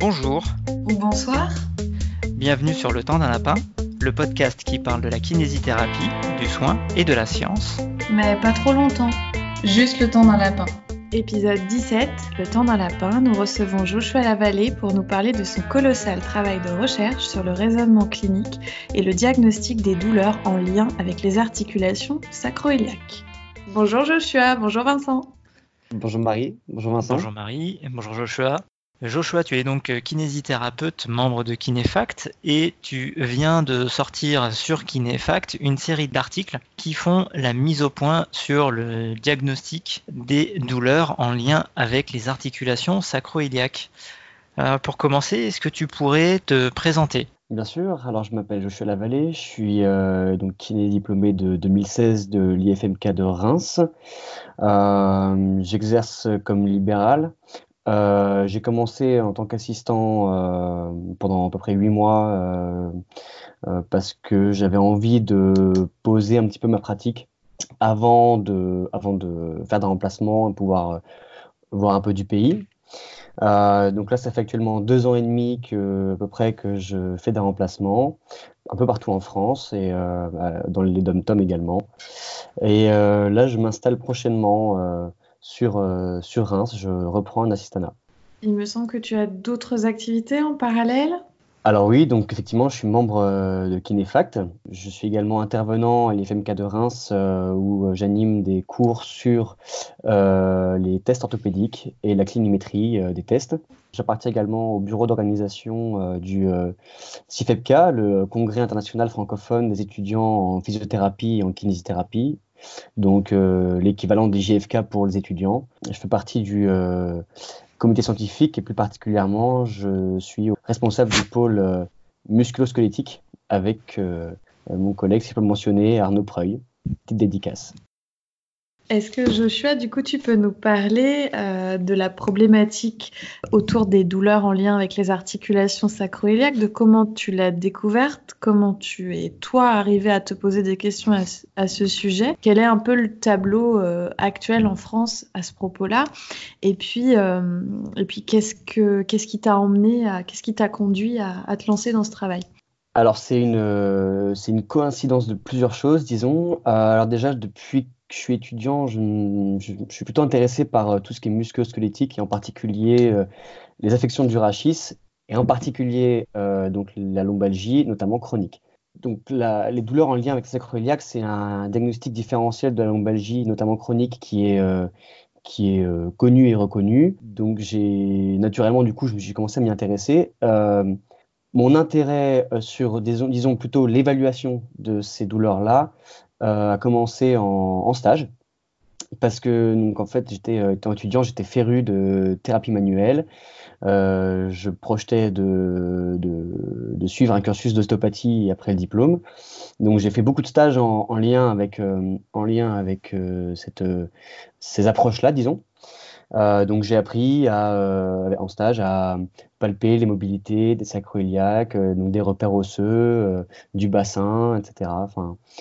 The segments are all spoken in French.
Bonjour. Ou bonsoir. Bienvenue sur Le Temps d'un Lapin, le podcast qui parle de la kinésithérapie, du soin et de la science. Mais pas trop longtemps. Juste le temps d'un lapin. Épisode 17, Le temps d'un lapin, nous recevons Joshua Lavallée pour nous parler de son colossal travail de recherche sur le raisonnement clinique et le diagnostic des douleurs en lien avec les articulations sacro-iliaques. Bonjour Joshua, bonjour Vincent. Bonjour Marie, bonjour Vincent. Bonjour Marie, et bonjour Joshua. Joshua, tu es donc kinésithérapeute, membre de Kinéfact, et tu viens de sortir sur Kinéfact une série d'articles qui font la mise au point sur le diagnostic des douleurs en lien avec les articulations sacro-iliaques. Euh, pour commencer, est-ce que tu pourrais te présenter? Bien sûr, alors je m'appelle Joshua Lavallée, je suis euh, donc kiné diplômé de 2016 de l'IFMK de Reims. Euh, J'exerce comme libéral. Euh, j'ai commencé en tant qu'assistant euh, pendant à peu près huit mois euh, parce que j'avais envie de poser un petit peu ma pratique avant de, avant de faire des remplacements et pouvoir voir un peu du pays. Donc là, ça fait actuellement deux ans et demi que, à peu près que je fais des remplacements, un peu partout en France et bah, dans les dom-tom également. Et là, je m'installe prochainement sur, euh, sur Reims. Je reprends un assistanat. Il me semble que tu as d'autres activités en parallèle? Alors oui, donc effectivement, je suis membre euh, de Kinéfact. Je suis également intervenant à l'IFMK de Reims euh, où j'anime des cours sur euh, les tests orthopédiques et la clinimétrie euh, des tests. J'appartiens également au bureau d'organisation du CIFEPK, le congrès international francophone des étudiants en physiothérapie et en kinésithérapie. Donc euh, l'équivalent des JFK pour les étudiants. Je fais partie du euh, comité scientifique et plus particulièrement, je suis responsable du pôle euh, musculo-squelettique avec mon collègue, si je peux le mentionner, Arnaud Preuil. Petite dédicace. Est-ce que Joshua, du coup, tu peux nous parler euh, de la problématique autour des douleurs en lien avec les articulations sacro-iliaques, de comment tu l'as découverte, comment tu es, toi, arrivé à te poser des questions à, ce- sujet, quel est un peu le tableau euh, actuel en France à ce propos-là, et puis, euh, et puis qu'est-ce que, qu'est-ce qui t'a emmené, qu'est-ce qui t'a conduit à, te lancer dans ce travail? Alors c'est une, c'est une coïncidence de plusieurs choses, disons. Alors déjà, depuis je suis étudiant, je, suis plutôt intéressé par euh, tout ce qui est musculo-squelettique et en particulier euh, les affections du rachis et en particulier euh, donc la lombalgie, notamment chronique. Donc les douleurs en lien avec le sacro-iliaque, c'est un diagnostic différentiel de la lombalgie, notamment chronique, qui est qui est connu et reconnu. Donc j'ai naturellement du coup, suis commencé à m'y intéresser. Mon intérêt sur, disons, plutôt l'évaluation de ces douleurs-là euh, a commencé en, stage. Parce que, donc, en fait, j'étais euh, étant étudiant, j'étais féru de thérapie manuelle. Euh, je projetais de, de, suivre un cursus d'ostéopathie après le diplôme. Donc, j'ai fait beaucoup de stages en, en lien avec, euh, en lien avec euh, cette, euh, ces approches-là, disons. Euh, donc, j'ai appris à, euh, en stage à palper les mobilités des sacro-iliaques, euh, donc des repères osseux, euh, du bassin, etc. Enfin, euh,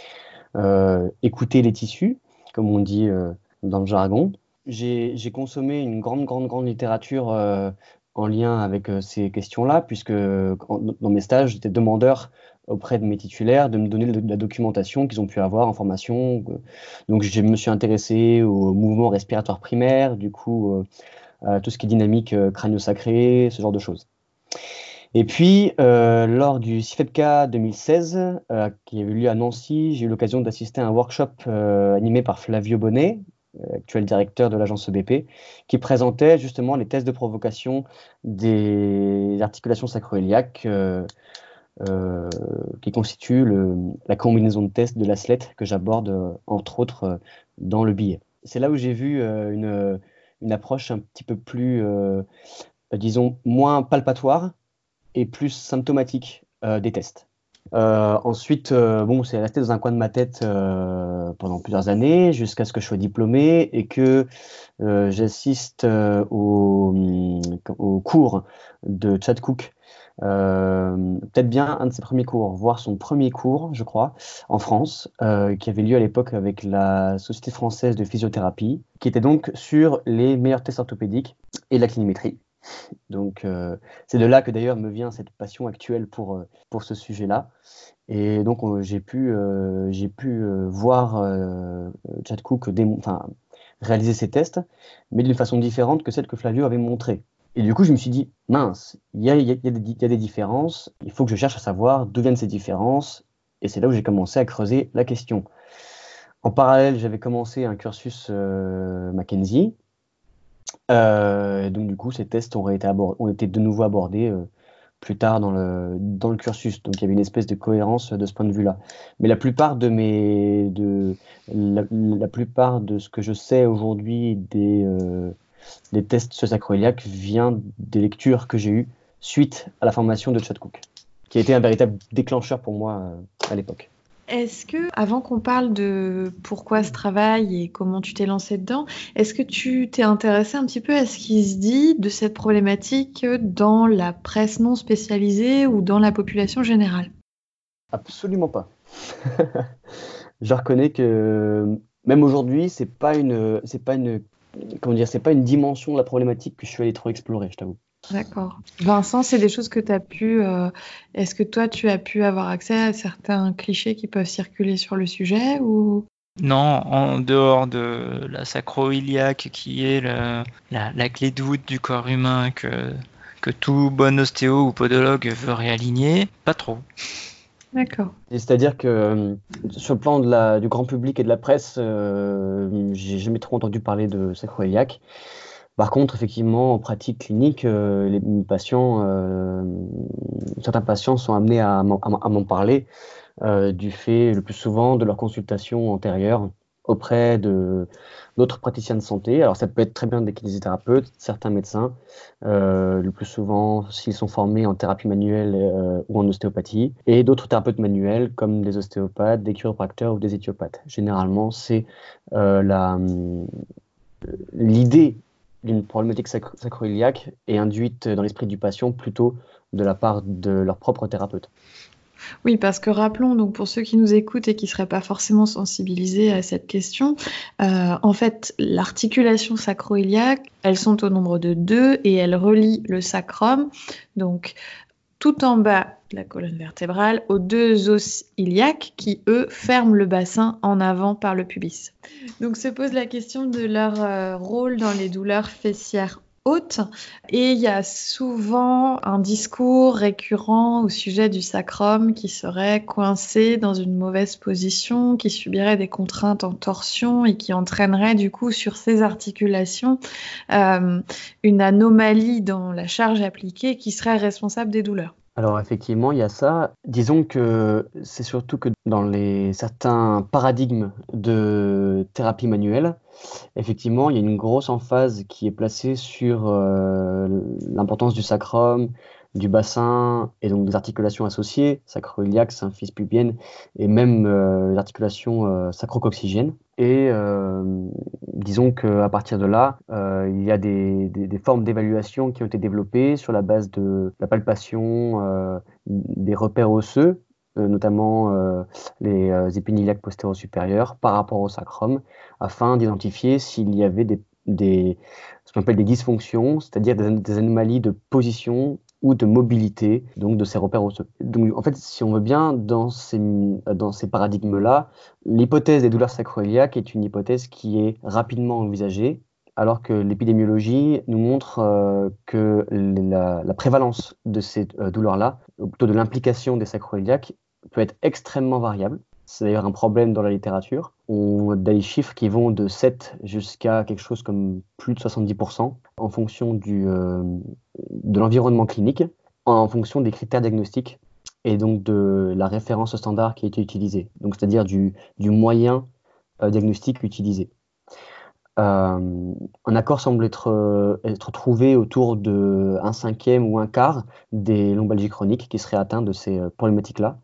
écouter les tissus, comme on dit euh, dans le jargon. J'ai consommé une grande, grande, grande littérature euh, en lien avec euh, ces questions-là, puisque dans mes stages, j'étais demandeur auprès de mes titulaires de me donner de la documentation qu'ils ont pu avoir en formation. Donc, je me suis intéressé au mouvement respiratoire primaire, du coup, euh, à tout ce qui est dynamique euh, crânio-sacré, ce genre de choses. Et puis, euh, lors du CIFEPK 2016, euh, qui a eu lieu à Nancy, j'ai eu l'occasion d'assister à un workshop euh, animé par Flavio Bonnet, actuel directeur de l'agence EBP, qui présentait justement les tests de provocation des articulations sacro-iliaques qui constituent la combinaison de tests de l'ASLET que j'aborde entre autres dans le billet. C'est là où j'ai vu une, approche un petit peu plus, disons, moins palpatoire et plus symptomatique euh, des tests. Euh, ensuite, euh, bon, c'est resté dans un coin de ma tête pendant plusieurs années, jusqu'à ce que je sois diplômé et que j'assiste euh, au, hum, au cours de Chad Cook, peut-être bien un de ses premiers cours, voire son premier cours, je crois, en France, qui avait lieu à l'époque avec la Société française de physiothérapie, qui était donc sur les meilleurs tests orthopédiques et la clinimétrie. Donc, c'est de là que d'ailleurs me vient cette passion actuelle pour, pour ce sujet-là. Et donc, j'ai pu, j'ai pu voir Chad Cook réaliser ces tests, mais d'une façon différente que celle que Flavio avait montrée. Et du coup, je me suis dit, mince, il y a, y, a, des différences, il faut que je cherche à savoir d'où viennent ces différences. Et c'est là où j'ai commencé à creuser la question. En parallèle, j'avais commencé un cursus euh, Mackenzie. Euh, et donc, du coup, ces tests ont été, ont été de nouveau abordés euh, plus tard dans le, dans le cursus. Donc, il y avait une espèce de cohérence de ce point de vue-là. Mais la plupart de mes. De, la, la plupart de ce que je sais aujourd'hui des euh, des tests sur sacroiliac vient des lectures que j'ai eues suite à la formation de Chad Cook, qui a été un véritable déclencheur pour moi euh, à l'époque. Est-ce que, avant qu'on parle de pourquoi ce travail et comment tu t'es lancé dedans, est-ce que tu t'es intéressé un petit peu à ce qui se dit de cette problématique dans la presse non spécialisée ou dans la population générale? Absolument pas. Je reconnais que même aujourd'hui, c'est pas une, pas une dimension de la problématique que je suis allé trop explorer, je t'avoue. D'accord. Vincent, c'est des choses que tu as pu. Euh, est-ce que toi, tu as pu avoir accès à certains clichés qui peuvent circuler sur le sujet ou? Non, en dehors de la sacro-iliaque qui est la, la, clé de voûte du corps humain que, que tout bon ostéo ou podologue veut réaligner, pas trop. D'accord. C'est-à-dire que euh, sur le plan de la, du grand public et de la presse, euh, j'ai jamais trop entendu parler de sacroiliac. Par contre, effectivement, en pratique clinique, euh, euh, certains patients sont amenés à, m'en parler du fait le plus souvent de leur consultation antérieure auprès d'autres praticiens de santé. Alors ça peut être très bien des kinésithérapeutes, certains médecins, euh, le plus souvent s'ils sont formés en thérapie manuelle euh, ou en ostéopathie, et d'autres thérapeutes manuels comme des ostéopathes, des chiropracteurs ou des éthiopathes. Généralement, c'est euh, l'idée d'une problématique sacroiliaque est induite dans l'esprit du patient plutôt de la part de leur propre thérapeute. Oui, parce que rappelons, donc pour ceux qui nous écoutent et qui ne seraient pas forcément sensibilisés à cette question, euh, en fait, l'articulation sacro-iliaque, elles sont au nombre de deux et elles relient le sacrum, donc tout en bas de la colonne vertébrale, aux deux os iliaques qui, eux, ferment le bassin en avant par le pubis. Donc se pose la question de leur euh, rôle dans les douleurs fessières et il y a souvent un discours récurrent au sujet du sacrum qui serait coincé dans une mauvaise position, qui subirait des contraintes en torsion et qui entraînerait du coup sur ses articulations euh, une anomalie dans la charge appliquée qui serait responsable des douleurs. Alors effectivement, il y a ça. Disons que c'est surtout que dans les certains paradigmes de thérapie manuelle, effectivement, il y a une grosse emphase qui est placée sur euh, l'importance du sacrum, du bassin et donc des articulations associées, sacroiliaque, pubienne et même euh, l'articulation euh, sacrocoxygène. Et euh, disons qu'à partir de là, euh, il y a des, formes d'évaluation qui ont été développées sur la base de la palpation euh, des repères osseux, euh, notamment euh, les épiniliaques postéro-supérieurs par rapport au sacrum, afin d'identifier s'il y avait des, ce qu'on appelle des dysfonctions, c'est-à-dire des anomalies de position ou de mobilité donc de ces repères osseux. Donc en fait, si on veut bien, dans ces, dans ces paradigmes-là, l'hypothèse des douleurs sacroiliaques est une hypothèse qui est rapidement envisagée, alors que l'épidémiologie nous montre euh, que la, prévalence de ces euh, douleurs-là, ou plutôt de l'implication des sacroiliaques, peut être extrêmement variable. C'est d'ailleurs un problème dans la littérature. On a des chiffres qui vont de 7 jusqu'à quelque chose comme plus de 70% en fonction euh, de l'environnement clinique, en fonction des critères diagnostiques et donc de la référence standard qui a été utilisée, donc c'est-à-dire du, moyen euh, diagnostic utilisé. Euh, un accord semble être, être trouvé autour de cinquième ou un quart des lombalgies chroniques qui seraient atteints de ces problématiques-là.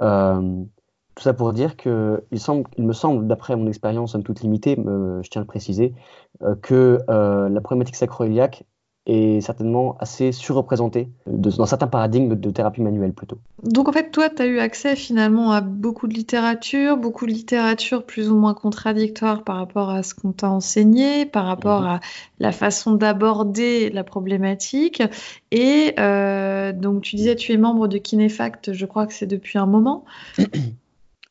Euh, tout ça pour dire que il, semble, il me semble, d'après mon expérience en toute limitée, euh, je tiens à le préciser, euh, que euh, la problématique sacroiliaque est certainement assez surreprésenté dans certains paradigmes de thérapie manuelle plutôt. Donc en fait, toi, tu as eu accès finalement à beaucoup de littérature, beaucoup de littérature plus ou moins contradictoire par rapport à ce qu'on t'a enseigné, par rapport mhm. à la façon d'aborder la problématique. Et donc tu disais, tu es membre de Kinefact, je crois que c'est depuis un moment.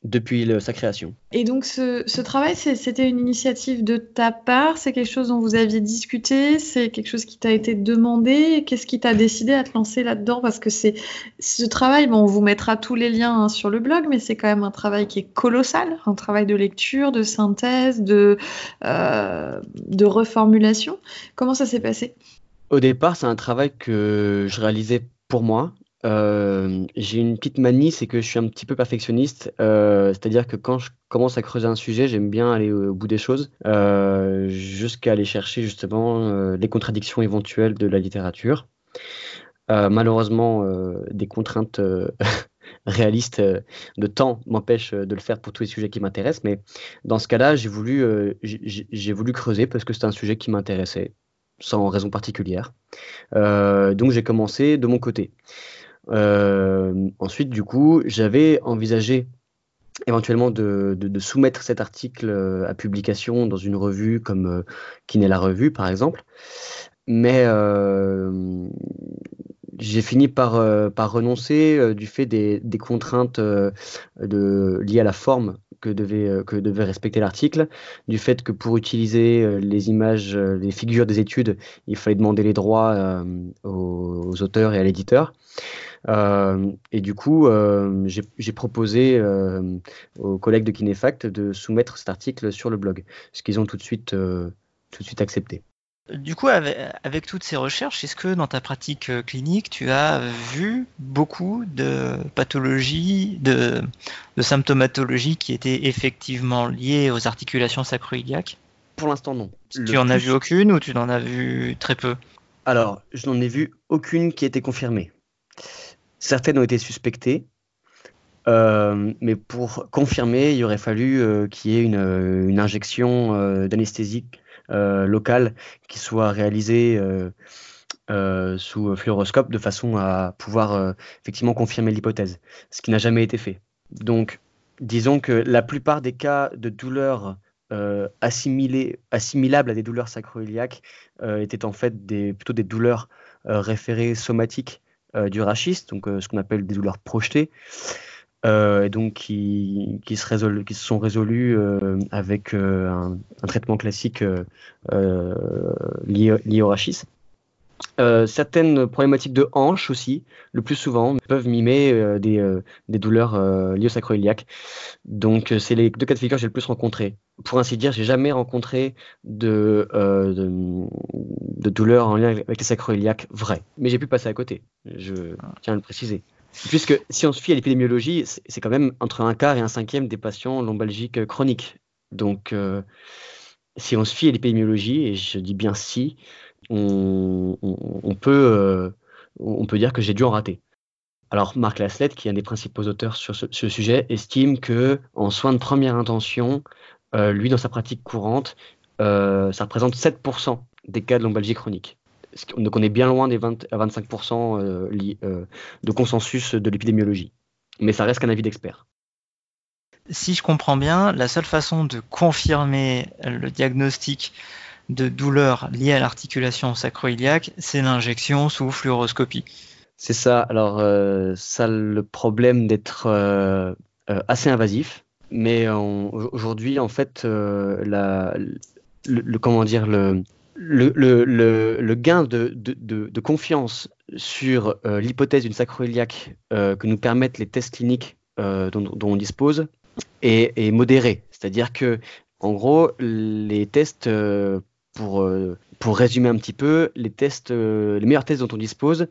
depuis sa création. Et donc ce, travail, c'était une initiative de ta part? C'est quelque chose dont vous aviez discuté? C'est quelque chose qui t'a été demandé? Qu'est-ce qui t'a décidé à te lancer là-dedans? Parce que c'est ce travail, bon, on vous mettra tous les liens hein, sur le blog, mais c'est quand même un travail qui est colossal, un travail de lecture, de synthèse, de, euh, de reformulation. Comment ça s'est passé? Au départ, c'est un travail que je réalisais pour moi, euh, j'ai une petite manie, c'est que je suis un petit peu perfectionniste. Euh, c'est-à-dire que quand je commence à creuser un sujet, j'aime bien aller au bout des choses, euh, jusqu'à aller chercher justement les contradictions éventuelles de la littérature. malheureusement, des contraintes réalistes de temps m'empêchent de le faire pour tous les sujets qui m'intéressent. Mais dans ce cas-là, j'ai voulu, j'ai voulu creuser parce que c'est un sujet qui m'intéressait sans raison particulière. donc j'ai commencé de mon côté. Euh, ensuite, du coup, j'avais envisagé éventuellement de, soumettre cet article euh, à publication dans une revue comme euh, Kiné la revue, par exemple. Mais j'ai fini par, par renoncer du fait des, contraintes de, liées à la forme que devait, que devait respecter l'article, du fait que pour utiliser les images, les figures des études, il fallait demander les droits aux, auteurs et à l'éditeur. Euh, et du coup, euh, j'ai proposé euh, aux collègues de Kinefact de soumettre cet article sur le blog, ce qu'ils ont tout de suite, tout de suite accepté. Du coup, avec, toutes ces recherches, est-ce que dans ta pratique clinique, tu as vu beaucoup de pathologies, de, de symptomatologies qui étaient effectivement liées aux articulations sacroiliaques? Pour l'instant, non. Tu en as vu aucune ou tu n'en as vu très peu? Alors, je n'en ai vu aucune qui a été confirmée. Certaines ont été suspectées, euh, mais pour confirmer, il aurait fallu euh, qu'il y ait une, euh, injection d'anesthésie locale qui soit réalisée sous fluoroscope de façon à pouvoir effectivement confirmer l'hypothèse, ce qui n'a jamais été fait. Donc, disons que la plupart des cas de douleurs assimilables à des douleurs sacroiliaques étaient en fait plutôt des douleurs référées somatiques euh, du rachis, donc euh, ce qu'on appelle des douleurs projetées, euh, et donc qui, qui, se qui se sont résolues avec un, traitement classique lié, au rachis. certaines problématiques de hanche aussi, le plus souvent, peuvent mimer des, des, douleurs liées au sacroiliaque. Donc, c'est les deux cas de figure que j'ai le plus rencontrés. Pour ainsi dire, j'ai jamais rencontré de, de, douleurs en lien avec les sacroiliaques vraies. Mais j'ai pu passer à côté, je tiens à le préciser. Puisque si on se fie à l'épidémiologie, c'est quand même entre un quart et un cinquième des patients lombalgiques chroniques. Donc, euh, si on se fie à l'épidémiologie, et je dis bien si, on, peut, euh, on peut dire que j'ai dû en rater. Alors, Marc Laslett, qui est un des principaux auteurs sur ce, sujet, estime que en soins de première intention, euh, lui, dans sa pratique courante, ça représente 7% des cas de lombalgie chronique. Donc on est bien loin des 20 à 25% euh, euh, de consensus de l'épidémiologie. Mais ça reste qu'un avis d'expert. Si je comprends bien, la seule façon de confirmer le diagnostic de douleur liée à l'articulation sacroiliaque, c'est l'injection sous fluoroscopie. C'est ça. Alors, euh, ça a le problème d'être assez invasif. Mais aujourd'hui, en fait, la, le, comment dire, le, le, gain de, confiance sur euh, l'hypothèse d'une sacroiliaque euh, que nous permettent les tests cliniques euh, dont, on dispose est, modéré. C'est-à-dire que, en gros, les tests, pour, pour résumer un petit peu, les meilleurs tests dont on dispose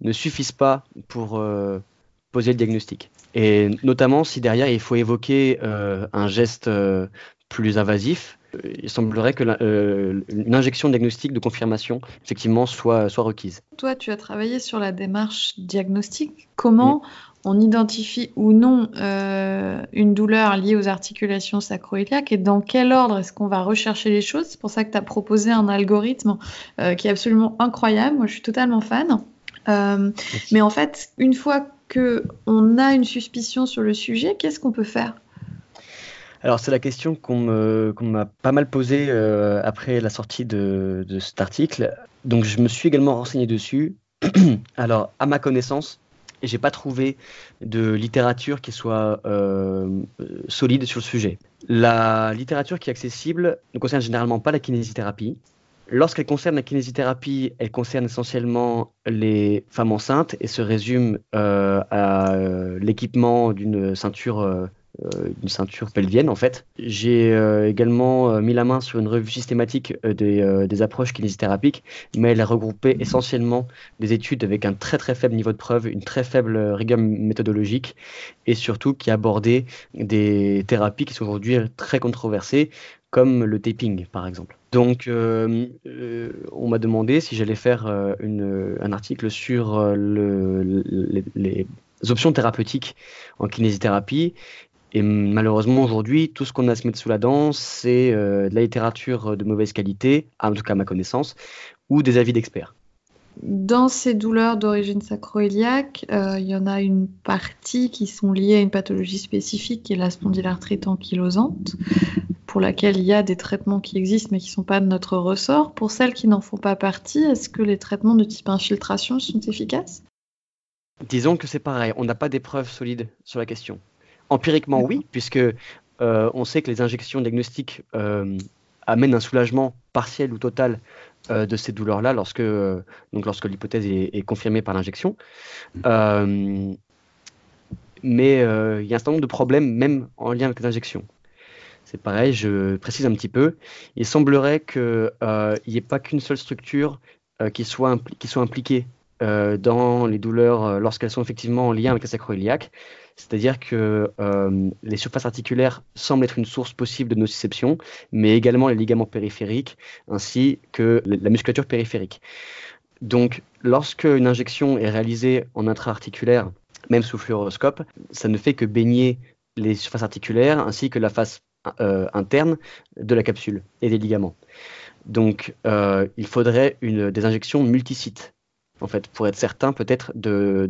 ne suffisent pas pour poser le diagnostic. Et notamment si derrière il faut évoquer un geste plus invasif, il semblerait que euh, une injection diagnostique de confirmation, effectivement, soit, soit requise. Toi, tu as travaillé sur la démarche diagnostique. Comment on identifie ou non euh, une douleur liée aux articulations sacro-iliaques et dans quel ordre est-ce qu'on va rechercher les choses? C'est pour ça que tu as proposé un algorithme euh, qui est absolument incroyable. Moi, je suis totalement fan. Euh, mais en fait, une fois qu'on a une suspicion sur le sujet, qu'est-ce qu'on peut faire? Alors c'est la question qu'on m'a pas mal posée après la sortie de, cet article. Donc je me suis également renseigné dessus. Alors à ma connaissance, j'ai pas trouvé de littérature qui soit euh, solide sur le sujet. La littérature qui est accessible ne concerne généralement pas la kinésithérapie. Lorsqu'elle concerne la kinésithérapie, elle concerne essentiellement les femmes enceintes et se résume euh, à euh, l'équipement d'une ceinture euh, une ceinture pelvienne en fait. J'ai euh, également euh, mis la main sur une revue systématique des, approches kinésithérapiques, mais elle a regroupé essentiellement des études avec un très très faible niveau de preuve, une très faible rigueur méthodologique et surtout qui abordait des thérapies qui sont aujourd'hui très controversées comme le taping par exemple. Donc on m'a demandé si j'allais faire un article sur le, les options thérapeutiques en kinésithérapie et malheureusement, aujourd'hui, tout ce qu'on a à se mettre sous la dent, c'est euh, de la littérature de mauvaise qualité, en tout cas à ma connaissance, ou des avis d'experts. Dans ces douleurs d'origine sacro-iliaque, euh, il y en a une partie qui sont liées à une pathologie spécifique qui est la spondylarthrite ankylosante, pour laquelle il y a des traitements qui existent mais qui ne sont pas de notre ressort. Pour celles qui n'en font pas partie, est-ce que les traitements de type infiltration sont efficaces? Disons que c'est pareil, on n'a pas d'épreuves solides sur la question. Empiriquement, oui, puisque euh, on sait que les injections diagnostiques euh, amènent un soulagement partiel ou total euh, de ces douleurs-là lorsque, donc lorsque l'hypothèse est, confirmée par l'injection. mais il y a un certain nombre de problèmes, même en lien avec les injections. C'est pareil, je précise un petit peu. Il semblerait qu'il n'y ait pas qu'une seule structure qui, soit qui soit impliquée dans les douleurs lorsqu'elles sont effectivement en lien avec la sacroiliaque. C'est-à-dire que euh, les surfaces articulaires semblent être une source possible de nociception, mais également les ligaments périphériques ainsi que la musculature périphérique. Donc, lorsque une injection est réalisée en intra-articulaire, même sous fluoroscope, ça ne fait que baigner les surfaces articulaires ainsi que la face euh, interne de la capsule et des ligaments. Donc, euh, il faudrait des injections multisites en fait, pour être certain peut-être de,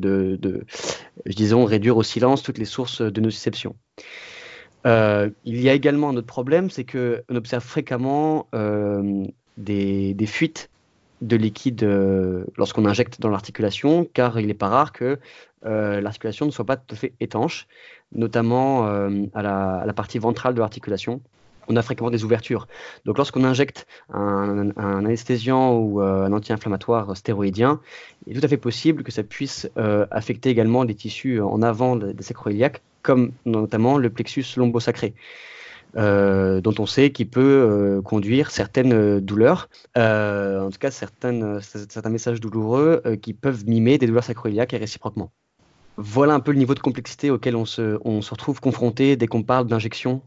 disons, réduire au silence toutes les sources de nociception. Euh, il y a également un autre problème, c'est qu'on observe fréquemment euh, des, fuites de liquide euh, lorsqu'on injecte dans l'articulation, car il n'est pas rare que l'articulation ne soit pas tout à fait étanche, notamment à, la, partie ventrale de l'articulation on a fréquemment des ouvertures. Donc lorsqu'on injecte un, anesthésiant ou euh, un anti-inflammatoire stéroïdien, il est tout à fait possible que ça puisse euh, affecter également les tissus en avant des sacroiliaques, comme notamment le plexus lombosacré. Euh, dont on sait qu'il peut conduire certaines douleurs, en tout cas certains messages douloureux qui peuvent mimer des douleurs sacroiliaques et réciproquement voilà un peu le niveau de complexité auquel on se retrouve confronté dès qu'on parle d'injection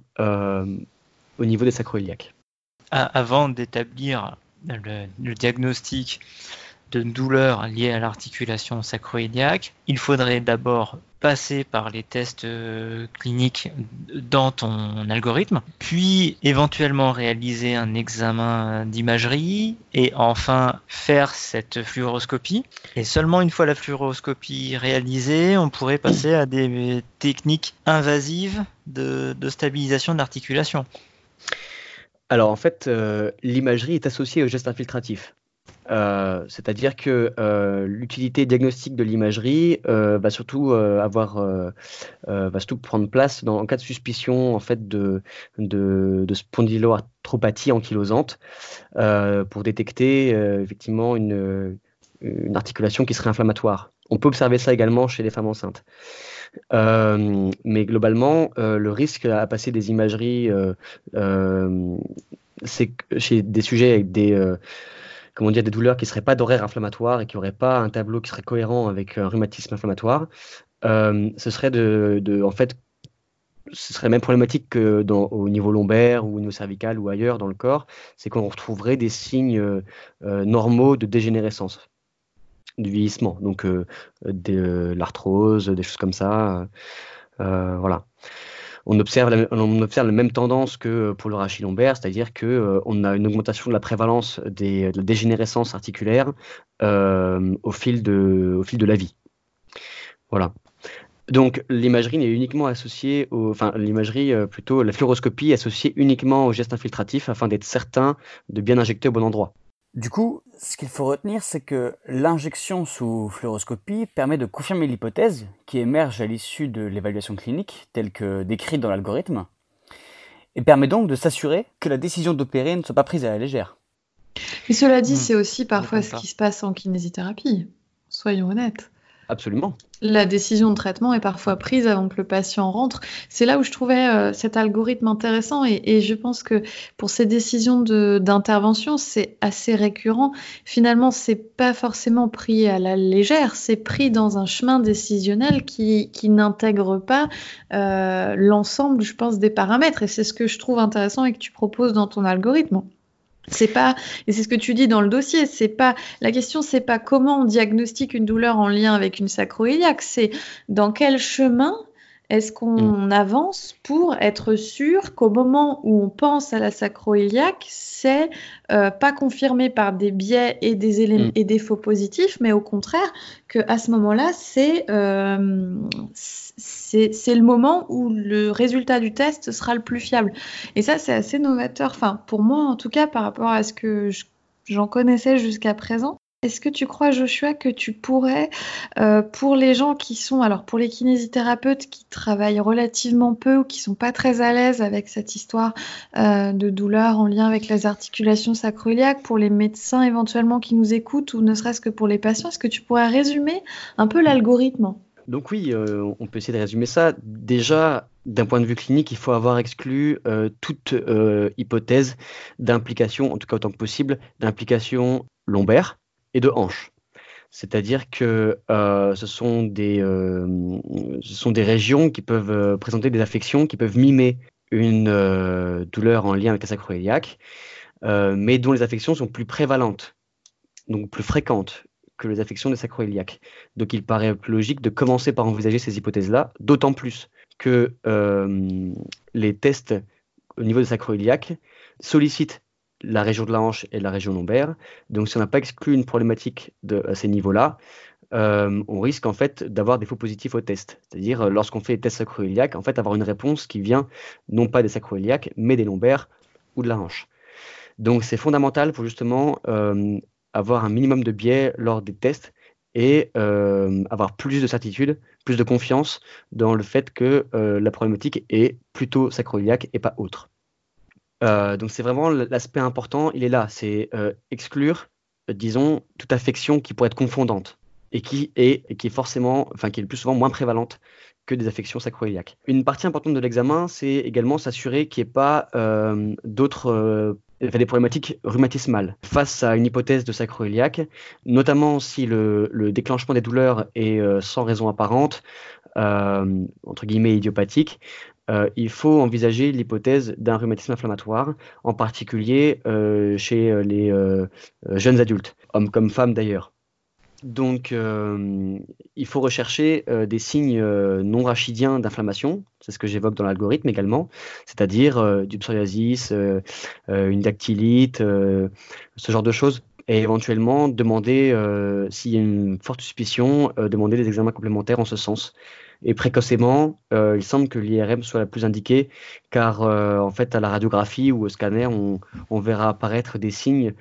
au niveau des sacroiliaques. Avant d'établir le, diagnostic de douleur liée à l'articulation sacroiliaque, il faudrait d'abord passer par les tests euh, cliniques dans ton algorithme, puis éventuellement réaliser un examen d'imagerie et enfin faire cette fluoroscopie. Et seulement une fois la fluoroscopie réalisée, on pourrait passer à des techniques invasives de, de stabilisation de l'articulation. Alors en fait, euh, l'imagerie est associée au geste infiltratif. Euh, c'est-à-dire que euh, l'utilité diagnostique de l'imagerie va surtout avoir, va surtout prendre place en cas de suspicion en fait de spondyloarthropathie ankylosante pour détecter effectivement une, une articulation qui serait inflammatoire. On peut observer ça également chez les femmes enceintes. Euh, mais globalement, euh, le risque à passer des imageries, euh, chez des sujets avec des comment dire, des douleurs qui ne seraient pas d'horaire inflammatoire et qui n'auraient pas un tableau qui serait cohérent avec un rhumatisme inflammatoire, ce serait en fait, ce serait même problématique que au niveau lombaire ou au niveau cervical ou ailleurs dans le corps, c'est qu'on retrouverait des signes normaux de dégénérescence. Du vieillissement, donc de l'arthrose, des choses comme ça. voilà on observe, la, on observe la même tendance que pour le rachis lombaire, c'est-à-dire qu'on euh, on a une augmentation de la prévalence des, de la dégénérescence articulaire euh, au, fil de, au fil de la vie. Voilà. Donc l'imagerie n'est uniquement associée au, enfin l'imagerie euh, plutôt la fluoroscopie est associée uniquement au geste infiltratif afin d'être certain de bien injecter au bon endroit. Du coup, ce qu'il faut retenir, c'est que l'injection sous fluoroscopie permet de confirmer l'hypothèse qui émerge à l'issue de l'évaluation clinique, telle que décrite dans l'algorithme, et permet donc de s'assurer que la décision d'opérer ne soit pas prise à la légère. Mais cela dit, hmm. c'est aussi parfois ce qui se passe en kinésithérapie. Soyons honnêtes. Absolument. La décision de traitement est parfois prise avant que le patient rentre. C'est là où je trouvais euh, cet algorithme intéressant et, je pense que pour ces décisions d'intervention, c'est assez récurrent. Finalement, c'est pas forcément pris à la légère, c'est pris dans un chemin décisionnel qui, n'intègre pas euh, l'ensemble, je pense, des paramètres. Et c'est ce que je trouve intéressant et que tu proposes dans ton algorithme. C'est pas, et c'est ce que tu dis dans le dossier, c'est pas, la question c'est pas comment on diagnostique une douleur en lien avec une sacroiliaque, c'est dans quel chemin est-ce qu'on mm. avance pour être sûr qu'au moment où on pense à la sacroiliaque, c'est euh, pas confirmé par des biais et des éléments mm. et des faux positifs, mais au contraire que à ce moment-là, c'est euh, c'est le moment où le résultat du test sera le plus fiable. Et ça, c'est assez novateur, enfin, pour moi en tout cas, par rapport à ce que j'en connaissais jusqu'à présent. Est-ce que tu crois, Joshua, que tu pourrais, euh, pour les gens qui sont, alors pour les kinésithérapeutes qui travaillent relativement peu ou qui sont pas très à l'aise avec cette histoire euh, de douleur en lien avec les articulations sacroiliaques, pour les médecins éventuellement qui nous écoutent ou ne serait-ce que pour les patients, est-ce que tu pourrais résumer un peu l'algorithme? Donc oui, euh, on peut essayer de résumer ça. Déjà, d'un point de vue clinique, il faut avoir exclu toute hypothèse d'implication, en tout cas autant que possible, d'implication lombaire et de hanche. C'est-à-dire que ce, sont des, ce sont des régions qui peuvent présenter des affections, qui peuvent mimer une douleur en lien avec la sacroiliaque, mais dont les affections sont plus prévalentes, donc plus fréquentes que les affections des sacroiliaques. Donc il paraît logique de commencer par envisager ces hypothèses-là, d'autant plus que euh, les tests au niveau des sacroiliaques sollicitent la région de la hanche et la région lombaire. Donc si on n'a pas exclu une problématique à ces niveaux-là, euh, on risque en fait d'avoir des faux positifs au test. C'est-à-dire euh, lorsqu'on fait des tests sacroiliaques, en fait avoir une réponse qui vient non pas des sacroiliaques, mais des lombaires ou de la hanche. Donc c'est fondamental pour justement avoir un minimum de biais lors des tests et euh, avoir plus de certitude, plus de confiance dans le fait que euh, la problématique est plutôt sacroiliaque et pas autre. Euh, donc c'est vraiment l'aspect important, il est là, c'est exclure, disons, toute affection qui pourrait être confondante et qui est, qui est forcément, enfin qui est le plus souvent moins prévalente que des affections sacroiliaques. Une partie importante de l'examen, c'est également s'assurer qu'il n'y ait pas d'autres des problématiques rhumatismales face à une hypothèse de sacroiliaque, notamment si le, déclenchement des douleurs est euh, sans raison apparente, euh, entre guillemets idiopathique, euh, il faut envisager l'hypothèse d'un rhumatisme inflammatoire, en particulier chez les jeunes adultes, hommes comme femmes d'ailleurs. Donc, euh, il faut rechercher euh, des signes euh, non rachidiens d'inflammation, c'est ce que j'évoque dans l'algorithme également, c'est-à-dire du psoriasis, une dactylite, ce genre de choses. Et éventuellement, demander, s'il y a une forte suspicion, demander des examens complémentaires en ce sens. Et précocement, il semble que l'IRM soit la plus indiquée, car en fait, à la radiographie ou au scanner, on, on verra apparaître des signes,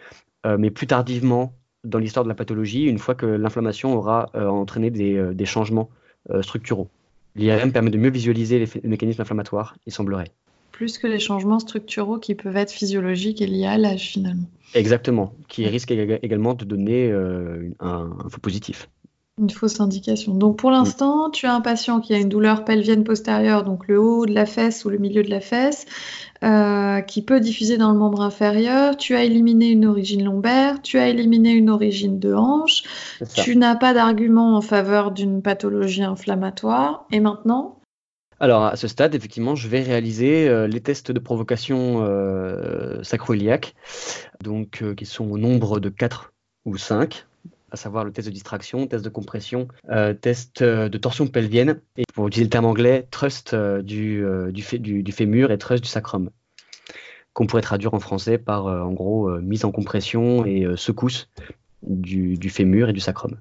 mais plus tardivement dans l'histoire de la pathologie une fois que l'inflammation aura euh, entraîné des, euh, changements euh, structuraux. L'IRM permet de mieux visualiser les, mécanismes inflammatoires, il semblerait. Plus que les changements structuraux qui peuvent être physiologiques et liés à l'âge finalement. Exactement, qui risquent également de donner un, un faux positif. Une fausse indication. Donc pour l'instant, tu as un patient qui a une douleur pelvienne postérieure, donc le haut de la fesse ou le milieu de la fesse, euh, qui peut diffuser dans le membre inférieur. Tu as éliminé une origine lombaire, tu as éliminé une origine de hanche. Tu n'as pas d'argument en faveur d'une pathologie inflammatoire. Et maintenant alors à ce stade, effectivement, je vais réaliser euh, les tests de provocation euh, sacroiliaque, donc qui sont au nombre de 4 ou 5 à savoir le test de distraction, test de compression, euh, test de torsion pelvienne, et pour utiliser le terme anglais, thrust du, du, fémur et thrust du sacrum, qu'on pourrait traduire en français par en gros mise en compression et secousse du fémur et du sacrum.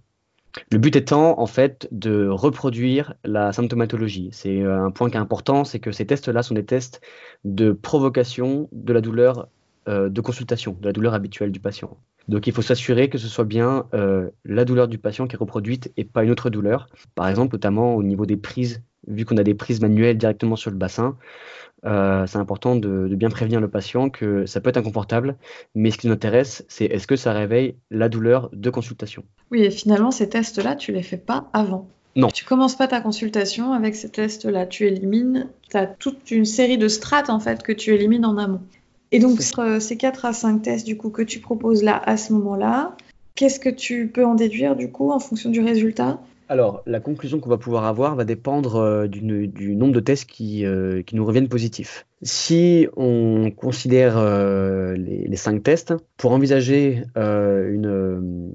Le but étant en fait de reproduire la symptomatologie. C'est un point qui est important, c'est que ces tests-là sont des tests de provocation de la douleur euh, de consultation, de la douleur habituelle du patient. Donc il faut s'assurer que ce soit bien euh, la douleur du patient qui est reproduite et pas une autre douleur. Par exemple, notamment au niveau des prises, vu qu'on a des prises manuelles directement sur le bassin, euh, c'est important de, bien prévenir le patient que ça peut être inconfortable, mais ce qui nous intéresse, c'est est-ce que ça réveille la douleur de consultation? Oui, et finalement, ces tests-là, tu les fais pas avant. Non. Tu commences pas ta consultation avec ces tests-là. Tu élimines, tu as toute une série de strates en fait que tu élimines en amont. Et donc, ces 4 à 5 tests du coup que tu proposes là à ce moment-là, qu'est-ce que tu peux en déduire du coup en fonction du résultat? Alors, la conclusion qu'on va pouvoir avoir va dépendre euh, du nombre de tests qui, euh, qui, nous reviennent positifs. Si on considère euh, les, 5 tests, pour envisager une,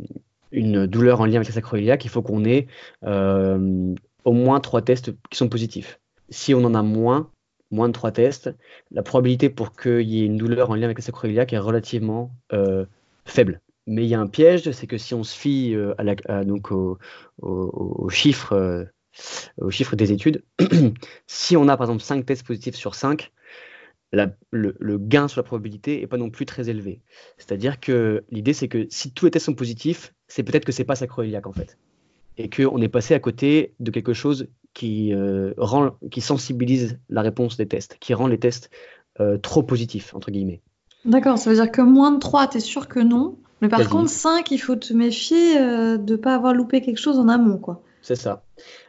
une, douleur en lien avec la sacroiliaque, il faut qu'on ait au moins 3 tests qui sont positifs. Si on en a moins, moins de trois tests, la probabilité pour qu'il y ait une douleur en lien avec la sacroiliaque est relativement faible. Mais il y a un piège, c'est que si on se fie euh, à la, donc au, chiffre, euh, au des études, si on a par exemple 5 tests positifs sur 5, le, gain sur la probabilité n'est pas non plus très élevé. C'est-à-dire que l'idée, c'est que si tous les tests sont positifs, c'est peut-être que c'est pas sacroiliaque en fait. Et qu'on est passé à côté de quelque chose qui, euh, rend, qui sensibilise la réponse des tests, qui rend les tests trop positifs, entre guillemets. D'accord, ça veut dire que moins de 3, tu es sûr que non. Mais par contre, 5, il faut te méfier euh, de ne pas avoir loupé quelque chose en amont. quoi. C'est ça.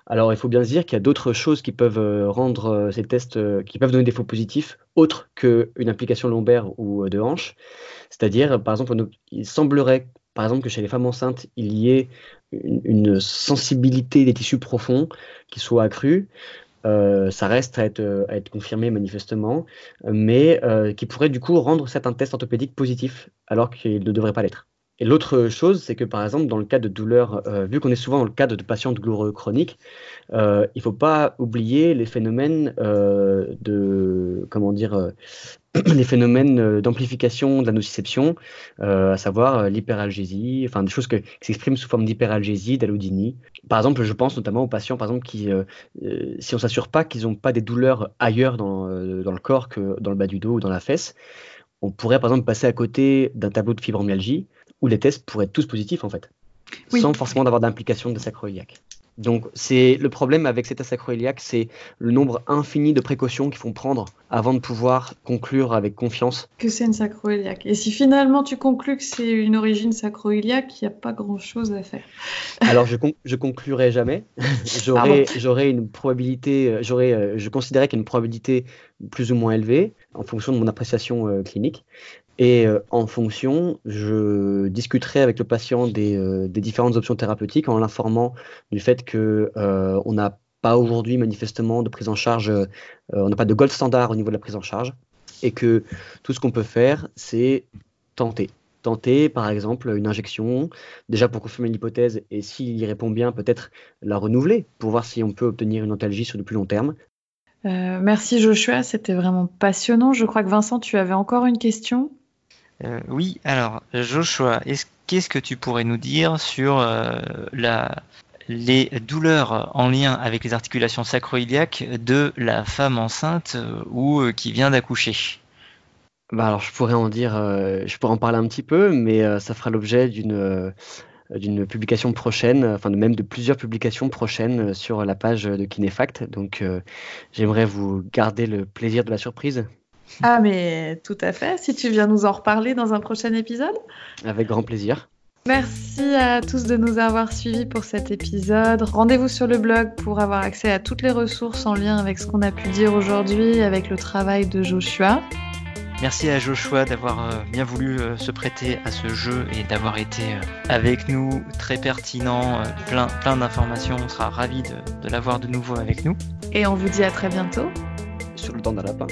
Alors, il faut bien se dire qu'il y a d'autres choses qui peuvent rendre ces tests, qui peuvent donner des faux positifs, autres qu'une application lombaire ou de hanche. C'est-à-dire, par exemple, il semblerait par exemple, que chez les femmes enceintes, il y ait une, sensibilité des tissus profonds qui soit accrue. Euh, ça reste à être, confirmé manifestement, mais euh, qui pourrait du coup rendre certains tests orthopédiques positifs alors qu'ils ne devraient pas l'être. Et l'autre chose, c'est que par exemple, dans le cas de douleurs, euh, vu qu'on est souvent dans le cas de patients douloureux chroniques, euh, il ne faut pas oublier les phénomènes euh, de, comment dire, les phénomènes d'amplification de la nociception, à savoir l'hyperalgésie, enfin des choses qui s'expriment sous forme d'hyperalgésie, d'allodynie. Par exemple, je pense notamment aux patients, par exemple, qui, si on s'assure pas qu'ils n'ont pas des douleurs ailleurs dans, dans le corps que dans le bas du dos ou dans la fesse, on pourrait par exemple passer à côté d'un tableau de fibromyalgie où les tests pourraient être tous positifs en fait, sans forcément d'avoir d'implication de sacroiliaque. Donc c'est le problème avec ces tests sacroiliaques, c'est le nombre infini de précautions qu'il faut prendre avant de pouvoir conclure avec confiance que c'est une sacroiliaque. Et si finalement tu conclus que c'est une origine sacroiliaque, il n'y a pas grand-chose à faire. Alors je, je conclurai jamais. j'aurais, une probabilité, euh, j'aurais, euh, je considérais qu'il y a une probabilité plus ou moins élevée en fonction de mon appréciation euh, clinique. Et euh, en fonction, je discuterai avec le patient euh, des, différentes options thérapeutiques en l'informant du fait que euh, n'a pas aujourd'hui manifestement de prise en charge, on n'a pas de gold standard au niveau de la prise en charge, et que tout ce qu'on peut faire, c'est tenter. Tenter, par exemple, une injection, déjà pour confirmer l'hypothèse, et s'il y répond bien, peut-être la renouveler pour voir si on peut obtenir une antalgie sur le plus long terme. merci Joshua, c'était vraiment passionnant. Je crois que Vincent, tu avais encore une question? Euh, oui, alors Joshua, qu'est-ce que tu pourrais nous dire sur euh, les douleurs en lien avec les articulations sacroiliaques de la femme enceinte euh, ou qui vient d'accoucher? Bah alors je pourrais en dire, je pourrais en parler un petit peu, mais ça fera l'objet d'une d'une publication prochaine, enfin même de plusieurs publications prochaines sur la page de Kinefact. Donc j'aimerais vous garder le plaisir de la surprise. Ah, mais tout à fait. Si tu viens nous en reparler dans un prochain épisode. Avec grand plaisir. Merci à tous de nous avoir suivis pour cet épisode. Rendez-vous sur le blog pour avoir accès à toutes les ressources en lien avec ce qu'on a pu dire aujourd'hui, avec le travail de Joshua. Merci à Joshua d'avoir euh, bien voulu euh, se prêter à ce jeu et d'avoir été euh, avec nous, très pertinent, plein, plein d'informations. On sera ravis de, de l'avoir de nouveau avec nous. Et on vous dit à très bientôt. Sur le temps d'un lapin.